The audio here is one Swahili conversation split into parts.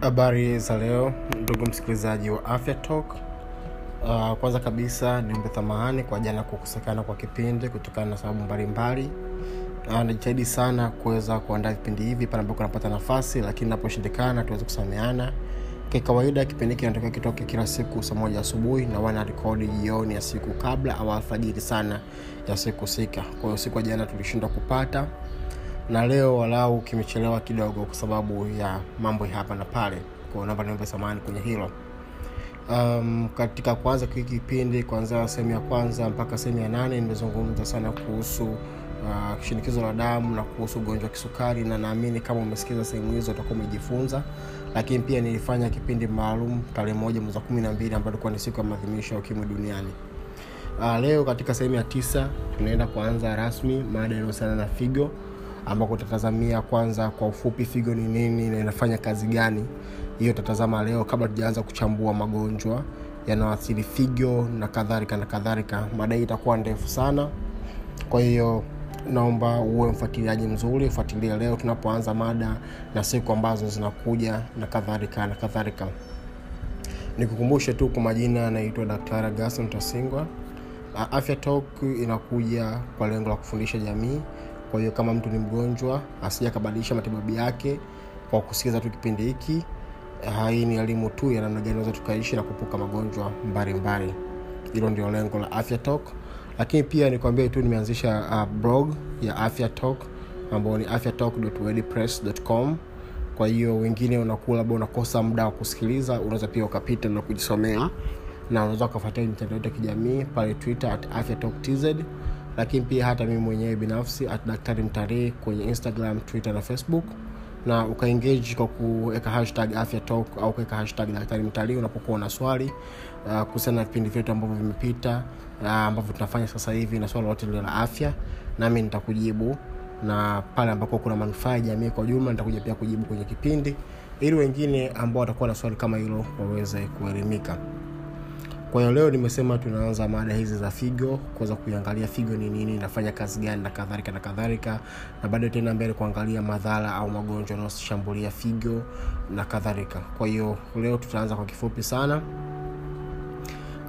habari za leo ndugu msikilizaji wa afya talk. Uh, kwanza kabisa niombe thamahani kwa jana kukosekana kwa kipindi kutokana na sababu mbalimbali. Uh, najitahidi sana kuweza kuandaa vipindi hivi pale ambapo napata nafasi lakini naposhindikana tuweze kusameana kikawaida kipindi hiki kinatakiwa kitoke kila siku saa moja asubuhi na wana rekodi jioni ya siku kabla au alfajiri sana ya siku husika kwa hiyo siku ya jana tulishindwa kupata na leo walau kimechelewa kidogo kwa sababu ya mambo ya hapa na pale. Kwa niombe samani kwenye hilo. Um, katika kwanza hiki kipindi kuanzia sehemu ya kwanza mpaka sehemu ya nane nimezungumza sana kuhusu uh, shinikizo la damu na kuhusu ugonjwa wa kisukari na naamini kama umesikiza sehemu hizo utakuwa umejifunza. Lakini pia nilifanya kipindi maalum tarehe moja mwezi kumi na mbili ambayo ilikuwa ni siku ya maadhimisho ya ukimwi duniani. Uh, leo katika sehemu ya tisa tunaenda kuanza rasmi mada inayohusiana na figo ambako utatazamia kwanza kwa ufupi figo ni nini na inafanya kazi gani. Hiyo utatazama leo kabla tujaanza kuchambua magonjwa yanayoathiri figo na kadhalika na kadhalika. Mada itakuwa ndefu sana. Kwa hiyo naomba uwe mfuatiliaji mzuri ufuatilie leo tunapoanza mada na siku ambazo zinakuja na kadhalika na kadhalika. Nikukumbushe tu kwa majina anaitwa daktari agason tasingwa afya talk inakuja kwa lengo la kufundisha jamii kwa hiyo kama mtu ni mgonjwa asija akabadilisha matibabu yake kwa kusikiza tu kipindi hiki. Hii ni elimu tu ya namna gani naweza tukaishi na kupuka magonjwa mbalimbali. Hilo ndio lengo la afya talk. Lakini pia nikwambie tu nimeanzisha uh, blog ya afya talk ambayo ni afyatalk.wordpress.com kwa hiyo wengine unakuwa labda unakosa muda wa kusikiliza unaweza pia ukapita na kujisomea. Na unaweza ukafuatia mitandao yetu ya kijamii pale twitter at afyatalk tz lakini pia hata mimi mwenyewe binafsi at daktari mtarii kwenye instagram twitter na facebook. Na ukaengage kwa kuweka hashtag afya talk au kuweka hashtag daktari mtalii unapokuwa na swali uh, kuhusiana na vipindi vyetu ambavyo vimepita uh, ambavyo tunafanya sasa hivi na swala lote lile la afya. Nami nitakujibu na pale ambapo kuna manufaa ya jamii kwa jumla nitakuja pia kujibu kwenye kipindi ili wengine ambao watakuwa na swali kama hilo waweze kuelimika kwa hiyo leo nimesema tunaanza mada hizi za figo kuweza kuiangalia figo ni nini inafanya kazi gani na kadhalika na kadhalika. Na bado tena mbele kuangalia madhara au magonjwa yanayoshambulia figo na kadhalika. Kwa hiyo leo tutaanza kwa kifupi sana.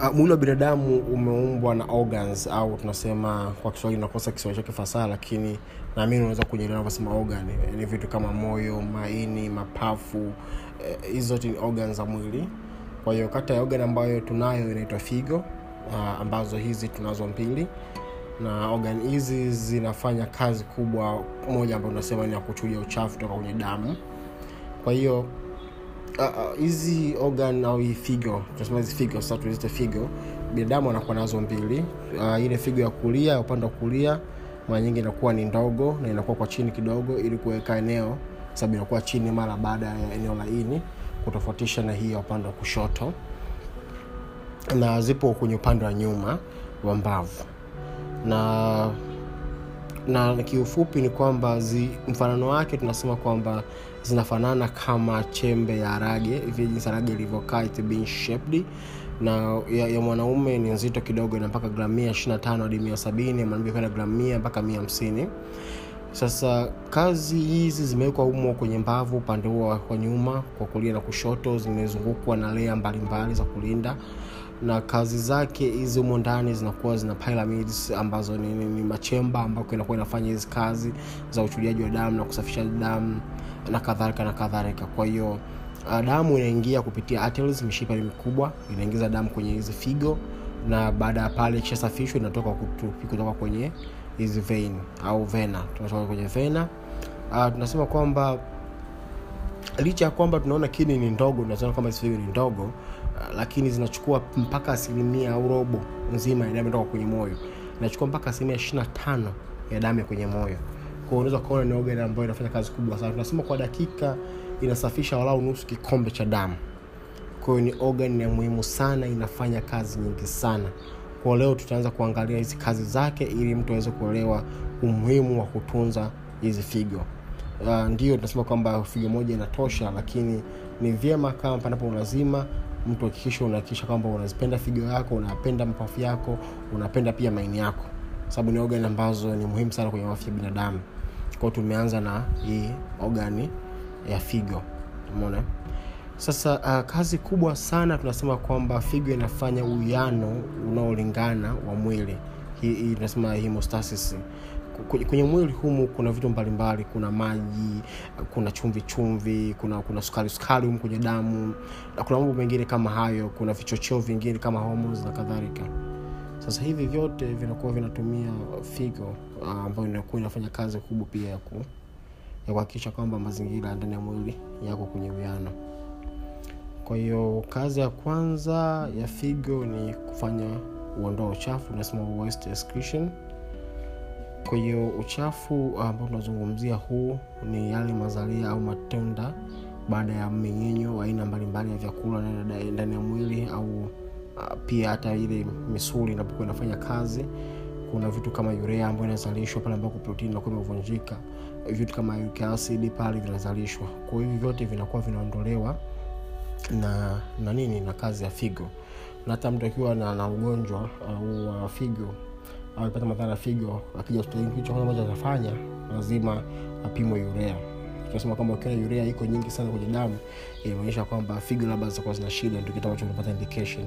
Uh, mwili wa binadamu umeumbwa na organs au tunasema kwa kiswahili nakosa kiswahili chake fasaha lakini naamini unaweza kunyelewa navyosema organ. Ni vitu kama moyo maini mapafu hizo eh, zote ni organ za mwili kwa hiyo kati ya organ ambayo tunayo inaitwa figo uh, ambazo hizi tunazo mbili. Na organ hizi zinafanya kazi kubwa moja ambayo tunasema ni ya kuchuja uchafu toka kwenye damu. Kwa hiyo hizi uh, uh, au hii figo tunasema hizi figo sasa tuizite figo binadamu anakuwa nazo mbili. Uh, ile figo ya kulia upande wa kulia mara nyingi inakuwa ni ndogo na inakuwa kwa chini kidogo ili kuweka eneo sababu inakuwa chini mara baada ya eneo la ini kutofautisha na hii ya upande wa kushoto na zipo kwenye upande wa nyuma wa mbavu. Na na kiufupi ni kwamba mfanano wake tunasema kwamba zinafanana kama chembe ya rage hivi jinsi rage ilivyokaa shaped. Na ya, ya mwanaume ni nzito kidogo ina mpaka gramu mia ishiri na tano hadi mia sabini mwanamke kwenda gramu mia mpaka mia hamsini sasa kazi hizi zimewekwa humo kwenye mbavu upande huo wa nyuma kwa kulia na kushoto zimezungukwa na lea mbalimbali za kulinda. Na kazi zake hizi humo ndani zinakuwa zina pyramids ambazo ni, ni, ni machemba ambako inakuwa inafanya hizi kazi za uchujaji wa damu na kusafisha damu na kadhalika na kadhalika. Kwa hiyo damu inaingia kupitia arteries mishipa mikubwa inaingiza damu kwenye hizi figo na baada ya pale ikishasafishwa inatoka kutoka kwenye hizi vein au vena. Tunatoka kwenye vena. Uh, tunasema kwamba licha ya kwamba tunaona kini ni ndogo tunaona kwamba hizi ni ndogo uh, lakini zinachukua mpaka asilimia au robo nzima ya damu toka kwenye moyo. Inachukua mpaka asilimia ishirina tano ya damu kwenye moyo. Kwao unaweza ukaona ni organ ambayo inafanya kazi kubwa sana. Tunasema kwa dakika inasafisha walau nusu kikombe cha damu. Kwahiyo ni organ ya muhimu sana inafanya kazi nyingi sana kwa leo tutaanza kuangalia hizi kazi zake ili mtu aweze kuelewa umuhimu wa kutunza hizi figo. Uh, ndio tunasema kwamba figo moja inatosha lakini ni vyema kama panapo ulazima mtu hakikisha unahakikisha kwamba unazipenda figo yako unapenda mapafu yako unapenda pia maini yako. Sababu ni ogani ambazo ni muhimu sana kwenye afya ya binadamu. Kwao tumeanza na hii ogani ya figo. Umeona sasa uh, kazi kubwa sana tunasema kwamba figo inafanya uwiano unaolingana wa mwili. Hii tunasema hemostasis. Kwenye, mwili humu kuna vitu mbalimbali. Kuna maji kuna chumvi chumvi kuna kuna sukari sukari humu kwenye damu na kuna mambo mengine kama hayo. Kuna vichocheo vingine kama homos na kadhalika. Sasa hivi vyote vinakuwa vinatumia figo uh, ambayo inakuwa inafanya kazi kubwa pia ya ya kuhakikisha kwamba mazingira ndani ya mwili yako kwenye uwiano kwa hiyo kazi ya kwanza ya figo ni kufanya uondoa uchafu unasema waste kwa hiyo uchafu ambao tunazungumzia huu ni yale mazalia au matunda baada ya mmeng'enyo aina mbalimbali ya vyakula ndani ya mwili au uh, pia hata ile misuli inapokuwa inafanya kazi. Kuna vitu kama urea ambayo inazalishwa pale ambako protini inakuwa imevunjika. Vitu kama acid pale vinazalishwa. Kwa hivi vyote vinakuwa vinaondolewa na na nini na kazi ya figo. Na hata mtu akiwa na, na ugonjwa au uh, figo au amepata madhara ya figo akija hospitalini kitu kwanza ambacho atafanya lazima apimwe urea. Tunasema kwamba ukiona urea iko nyingi sana kwenye damu inaonyesha kwamba figo labda zitakuwa zina shida ndio kitu ambacho unapata indication.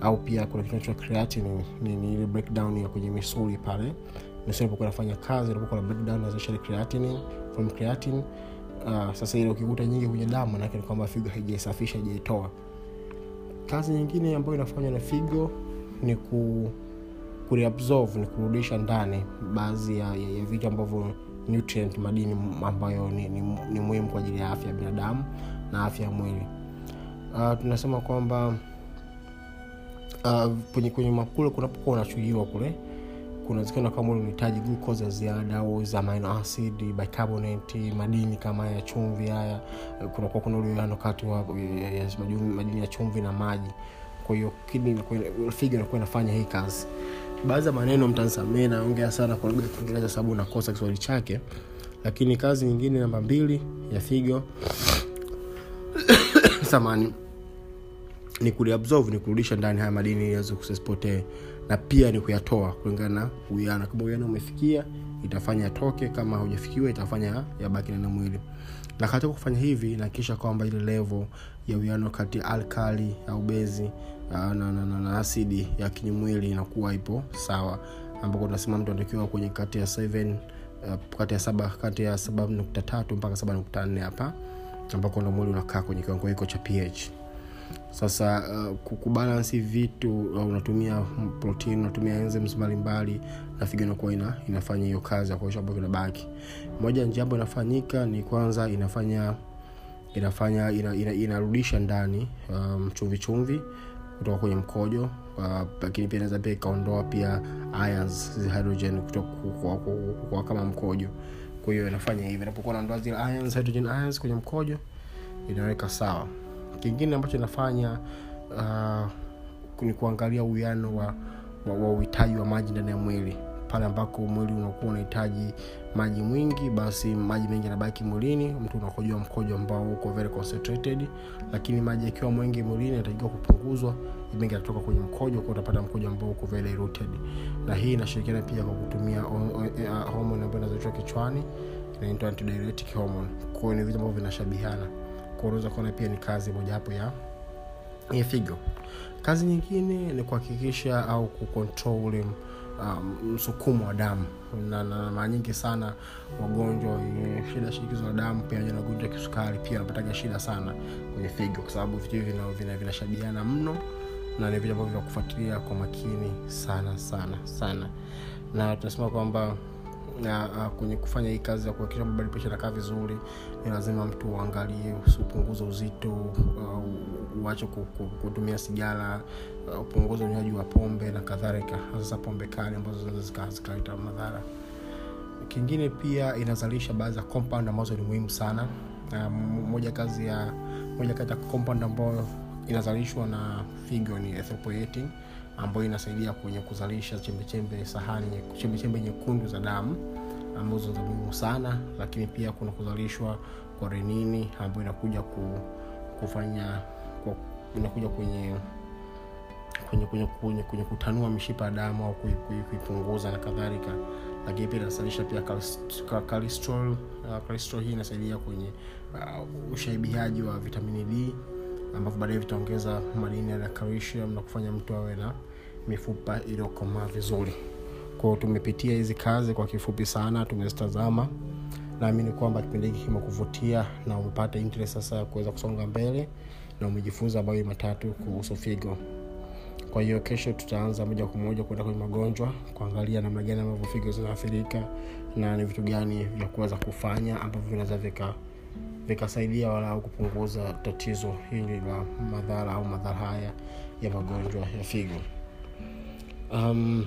Au pia kuna kitu cha creatinine ni, ni ile breakdown ya kwenye misuli pale. Misuli inapokuwa inafanya kazi inapokuwa na breakdown inazalisha ile creatinine from creatine uh, sasa ile ukikuta nyingi kwenye damu manake ni kwamba figo haijaisafisha haijaitoa. Kazi nyingine ambayo inafanywa na figo ni ku kureabsorb ni kurudisha ndani baadhi ya, ya, ya vitu ambavyo nutrient madini ambayo ni, ni, ni muhimu kwa ajili ya afya ya binadamu na afya ya mwili. Uh, tunasema kwamba uh, kwenye, kwenye makule kunapokuwa unachujiwa kule kunawezekana kama unahitaji glucose ya ziada au za amino acid bicarbonate madini kama ya chumvi haya kunakuwa kuna uliano kati wa ya, ya, madini ya chumvi na maji. Kwa hiyo figo inakuwa inafanya hii kazi. Baadhi ya maneno mtansamee naongea sana kwa lugha ya kiingereza sababu nakosa kiswahili chake. Lakini kazi nyingine namba mbili ya figo samani ni kuliabsorb ni kurudisha ndani haya madini yaweze kusipotee na pia ni kuyatoa kulingana na uwiano. Kama uwiano umefikia itafanya yatoke kama haujafikiwa itafanya yabaki ndani mwili. Na katika kufanya hivi nahakikisha kwamba ile levo ya uwiano kati ya alkali au bezi na, na, na, na asidi ya kinyumwili inakuwa ipo sawa. Ambako tunasema mtu anatakiwa kwenye kati ya 7 uh, kati ya saba kati ya saba nukta tatu mpaka saba nukta nne hapa ambako ndo mwili unakaa kwenye kiwango hiko cha ph sasa uh, kubalansi vitu uh, unatumia protein unatumia enzymes mbalimbali na figo inakuwa ina, inafanya hiyo kazi ya kuosha ambavyo inabaki. Moja njia ambayo inafanyika ni kwanza inafanya inafanya ina, ina, inarudisha ndani um, chumvi chumvi kutoka kwenye mkojo uh, lakini pia inaweza pia ikaondoa pia ions hydrogen kutoka kama mkojo. Kwa hiyo inafanya hivi inapokuwa naondoa zile ions hydrogen ions kwenye mkojo inaweka sawa kingine ambacho inafanya uh, ni kuangalia uwiano wa wa uhitaji wa, wa maji ndani ya mwili. Pale ambako mwili unakuwa unahitaji maji mwingi basi maji mengi yanabaki mwilini mtu unakojoa mkojo ambao uko very concentrated. Lakini maji yakiwa mwingi mwilini yanatakiwa kupunguzwa mengi yanatoka kwenye mkojo kwa utapata mkojo ambao uko very diluted na hii inashirikiana pia kwa kutumia hormone ambayo inazoitwa kichwani inaitwa antidiuretic hormone. Kwao ni vitu ambavyo vinashabihiana unaweza kuona pia ni kazi mojawapo ya ya figo. Kazi nyingine ni kuhakikisha au kukontrol ule um, msukumo wa damu. Na, na mara nyingi sana wagonjwa wenye shida shinikizo la damu pamoja na ugonjwa kisukari pia wanapataga shida sana kwenye figo kwa sababu vitu hivi vinashabiana vina, vina mno na ni vitu ambavyo vya kufuatilia kwa makini sana sana sana. Na tunasema kwamba na uh, kwenye kufanya hii kazi ya kuhakikisha blood pressure inakaa vizuri ni lazima mtu uangalie upunguze uzito uh, uache kutumia sigara uh, upunguze unywaji wa pombe na kadhalika. Sasa pombe kali ambazo zinaweza zikaleta madhara. Kingine pia inazalisha baadhi ya compound ambazo ni muhimu sana. Uh, moja kazi ya moja kati ya compound ambayo inazalishwa na figo ni erythropoietin ambayo inasaidia kwenye kuzalisha chembechembe sahani chembechembe nyekundu za damu ambazo za muhimu sana lakini pia kuna kuzalishwa kwa renini ambayo inakuja ku, kufanya kwa, inakuja kwenye kwenye, kwenye, kwenye, kwenye kutanua mishipa ya damu au kuipunguza na kadhalika. Lakini pia inasalisha pia cholesterol uh, hii inasaidia kwenye uh, ushaibiaji wa vitamini d ambavyo baadaye vitaongeza madini ya calcium na kufanya mtu awe na mifupa iliyokomaa vizuri. Kwao tumepitia hizi kazi kwa kifupi sana tumezitazama. Naamini kwamba kipindi hiki kimekuvutia na umepata interest sasa ya kuweza kusonga mbele na umejifunza mawili matatu kuhusu figo. Kwa hiyo kesho tutaanza moja kwa moja kwenda kwenye magonjwa kuangalia namna gani ambavyo figo zinaathirika na ni vitu gani vya kuweza kufanya ambavyo vinaweza vika vikasaidia walau kupunguza tatizo hili la madhara au madhara haya ya magonjwa ya figo. Um,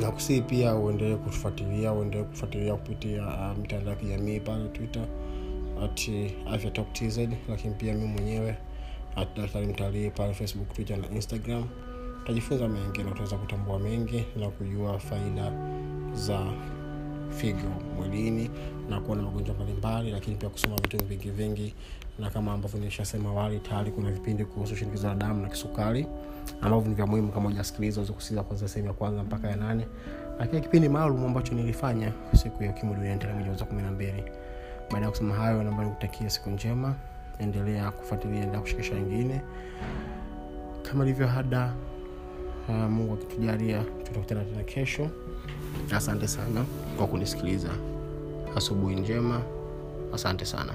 na kusii pia uendelee kutufuatilia uendelee kufuatilia kupitia uh, mitandao ya kijamii pale twitter at afya top tz lakini pia mi mwenyewe at daktari mtalii pale facebook twitter na instagram. Utajifunza mengi na utaweza kutambua mengi na kujua faida za figo mwilini na kuona magonjwa mbalimbali lakini pia kusoma vitu vingi vingi. Na kama ambavyo nilishasema awali tayari kuna vipindi kuhusu shinikizo la damu na kisukari ambavyo ni vya muhimu kama ujasikiliza uweze kusikiliza kwanza sehemu ya kwanza mpaka ya nane. Lakini kipindi maalum ambacho nilifanya siku ya ukimwi duniani tarehe mwezi wa kumi na mbili. Baada ya kusema hayo naomba nikutakia siku njema. Endelea kufuatilia endelea kushikisha wengine. Kama ilivyo hada mungu akitujalia tutakutana tena kesho asante sana kwa kunisikiliza. Asubuhi njema. Asante sana